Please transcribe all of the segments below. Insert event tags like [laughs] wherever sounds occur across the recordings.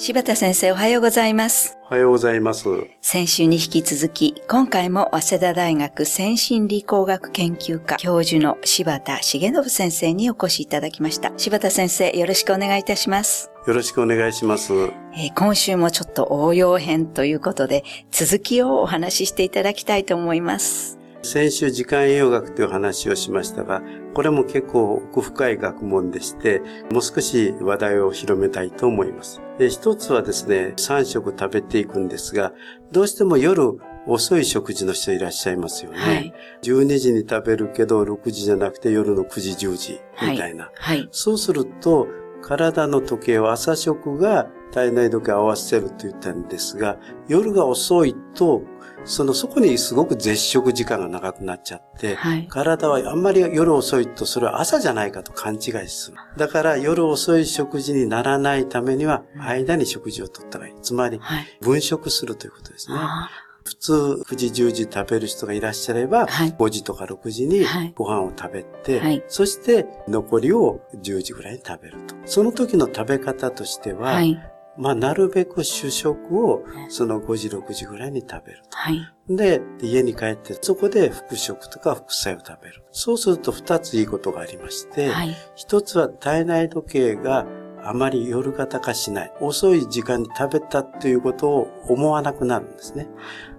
柴田先生おはようございます。おはようございます。先週に引き続き、今回も早稲田大学先進理工学研究科教授の柴田重信先生にお越しいただきました。柴田先生、よろしくお願いいたします。よろしくお願いします。えー今週もちょっと応用編ということで、続きをお話ししていただきたいと思います。先週時間栄養学という話をしましたが、これも結構奥深い学問でして、もう少し話題を広めたいと思います。で一つはですね、3食食べていくんですが、どうしても夜遅い食事の人いらっしゃいますよね。はい12時に食べるけど6時じゃなくて夜の9時10時みたいな。はい。そうすると、体の時計は朝食が体内時計を合わせると言ったんですが、夜が遅いと、そのそこにすごく絶食時間が長くなっちゃって、はい。体はあんまり夜遅いとそれは朝じゃないかと勘違いする。だから夜遅い食事にならないためには間に食事をとった方がいい。つまりはい。分食するということですね。あ普通9時10時食べる人がいらっしゃれば、はい5時とか6時にはいご飯を食べて、はいそして残りを10時ぐらいに食べると。その時の食べ方としては、ーはい。まあなるべく主食をその5時6時ぐらいに食べると。はい。で、家に帰ってそこで副食とか副菜を食べる。そうすると2ついいことがありまして、はい。一つは体内時計があまり夜型化しない。遅い時間に食べたということを思わなくなるんですね。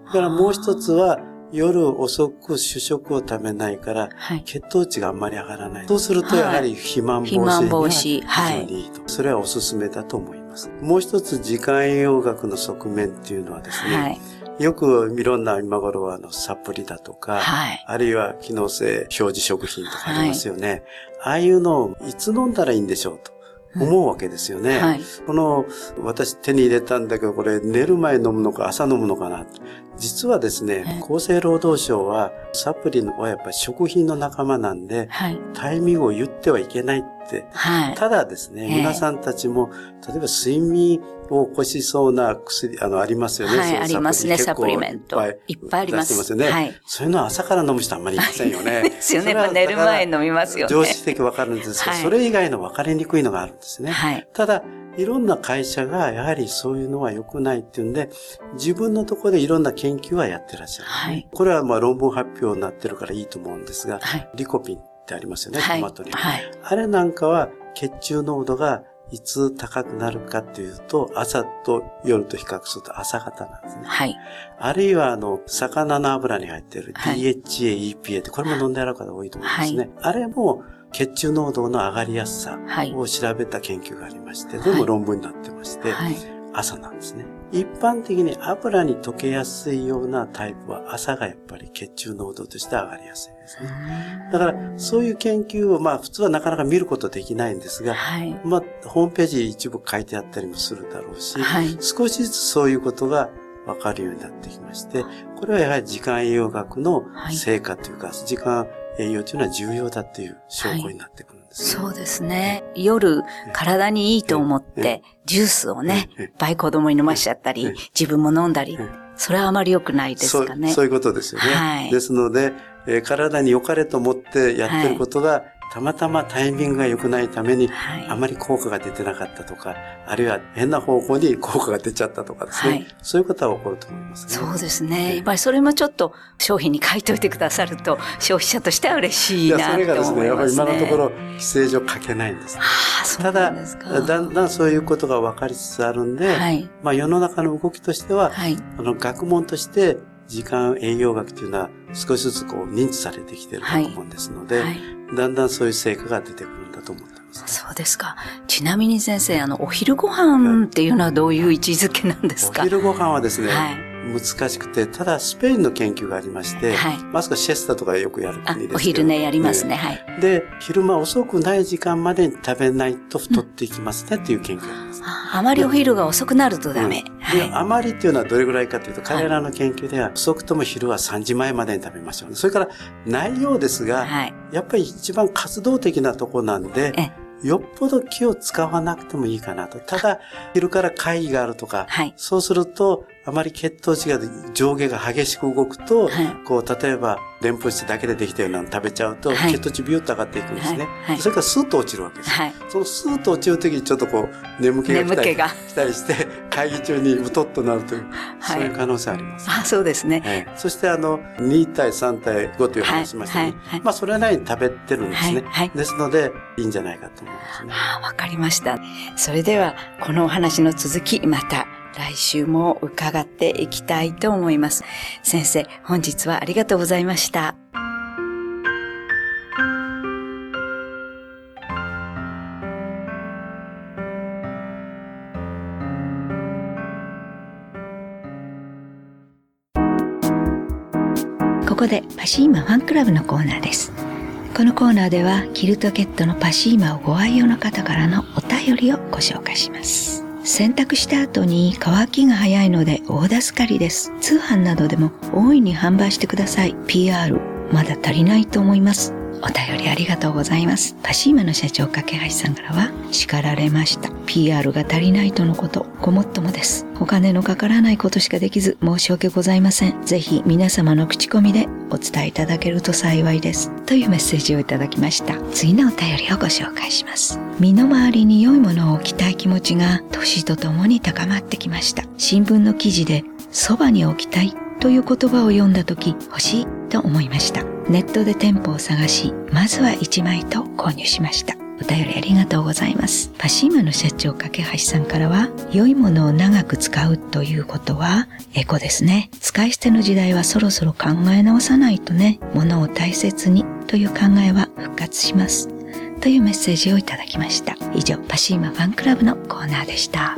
だからもう一つは夜遅く主食を食べないからはい。血糖値があんまり上がらない。そうするとやはり肥満防止には非常にいいと。それはおすすめだと思います。もう一つ時間栄養学の側面っていうのはですね、はい。よくいろんな今頃はあのサプリだとか、はい。あるいは機能性表示食品とかありますよね。ああいうのをいつ飲んだらいいんでしょうと思うわけですよね。はい。この私手に入れたんだけどこれ寝る前飲むのか朝飲むのかな実はですね、厚生労働省はサプリはやっぱり食品の仲間なんではい。タイミングを言ってはいけないって。はい。ただですね、ええ皆さんたちも、例えば睡眠を起こしそうな薬、あの、ありますよね。はいありますねサプリメントいっぱいいっぱいありますますよね。はいそういうのは朝から飲む人あんまりいませんよね。[laughs] ですよね。それはまあ寝る前に飲みますよね。常識的わかるんですけど、はいそれ以外の分かりにくいのがあるんですね。はい。ただ、いろんな会社がやはりそういうのは良くないっていうんで、自分のところでいろんな研究はやってらっしゃる、はいこれはまあ論文発表になってるからいいと思うんですが、はい。リコピンってありますよね、はい。トマトに。はい。あれなんかは血中濃度がいつ高くなるかっていうと、朝と夜と比較すると朝方なんですね。はい。あるいはあの、魚の油に入っているはい DHA、EPA ってこれも飲んである方多いと思いますね。あれも血中濃度の上がりやすさはい。を調べた研究がありまして、はいでも論文になってまして、はい。朝なんですね。一般的に油に溶けやすいようなタイプは朝がやっぱり血中濃度として上がりやすいですね。だからそういう研究をまあ普通はなかなか見ることできないんですが、はい。まあホームページ一部書いてあったりもするだろうし、はい。少しずつそういうことがわかるようになってきまして、これはやはり時間栄養学の成果というか、時間栄養というのは重要だという証拠になってくるんですね、そうですね。夜、体にいいと思って、ジュースをね、いっぱい子供に飲ましちゃったり、自分も飲んだり、それはあまり良くないですかね。そういうことですよね。はい。ですので、えー体に良かれと思ってやってることが、たまたまタイミングが良くないために、はいあまり効果が出てなかったとか、あるいは変な方向に効果が出ちゃったとかですね。はいそういうことは起こると思いますね。そうですね。やっぱりそれもちょっと商品に書いておいてくださると、消費者としては嬉しいいや、なとそれがですね、やっぱり思いますね。今のところ、規制上書けないんです。ああ、そうただなんですか。だんだんそういうことが分かりつつあるんで、はい。まあ世の中の動きとしては、はい。あの学問として時間栄養学というのは少しずつこう認知されてきている学問ですので、はい。だんだんそういう成果が出てくるんだと思ってます。そうですか。ちなみに先生、あの、お昼ご飯っていうのはどういう位置づけなんですか？お昼ご飯はですね、はい。難しくて、ただスペインの研究がありまして、はいまさかシェスタとかよくやるあ国です。お昼寝やりますね。はい。で、昼間遅くない時間までに食べないと太っていきますねっていう研究があります。ああまりお昼が遅くなるとダメ。うんで、はあまりっていうのはどれぐらいかというと、彼らの研究では、遅くとも昼は3時前までに食べましょうね。それから、内容ですい。が、はい。やっぱり一番活動的なとこなんで、え、よっぽど気を使わなくてもいいかなと。ただ、昼から会議があるとか、はい。そうすると、あまり血糖値が上下が激しく動くと、はい、こう、例えば、でんぷん質だけでできたようなの食べちゃうと、はい、血糖値ビューッと上がっていくんですね。はい、それからスーッと落ちるわけです。そのスーッと落ちるときにちょっとこう、眠気が来たりし [laughs] たりして、会議中にうとっとなるという、そういう可能性あります。あ、そうですね。そしてあの、2対3対5という話しましたね。まあ、それなりに食べてるんですね。ですので、いいんじゃないかと思いますね。あ、わかりました。それでは、このお話の続き、また、来週も伺っていきたいと思います。先生、本日はありがとうございました。こでパシーマファンクラブのコーナーです。このコーナーではキルトケットのパシーマをご愛用の方からのお便りをご紹介します。洗濯した後に乾きが早いので大助かりです。通販などでも大いに販売してください。PR まだ足りないと思います。お便りありがとうございます。パシーマの社長架橋さんからは、叱られました。PR が足りないとのこと、ごもっともです。お金のかからないことしかできず、申し訳ございません。ぜひ皆様の口コミでお伝えいただけると幸いです。というメッセージをいただきました。次のお便りをご紹介します。身の回りに良いものを置きたい気持ちが、年とともに高まってきました。新聞の記事で、そばに置きたいという言葉を読んだ時、欲しいと思いました。ネットで店舗を探し、まずは1枚と購入しました。お便りありがとうございます。パシーマの社長架橋さんからは、良いものを長く使うということはエコですね。使い捨ての時代はそろそろ考え直さないとね、物を大切にという考えは復活します。というメッセージをいただきました。以上、パシーマファンクラブのコーナーでした。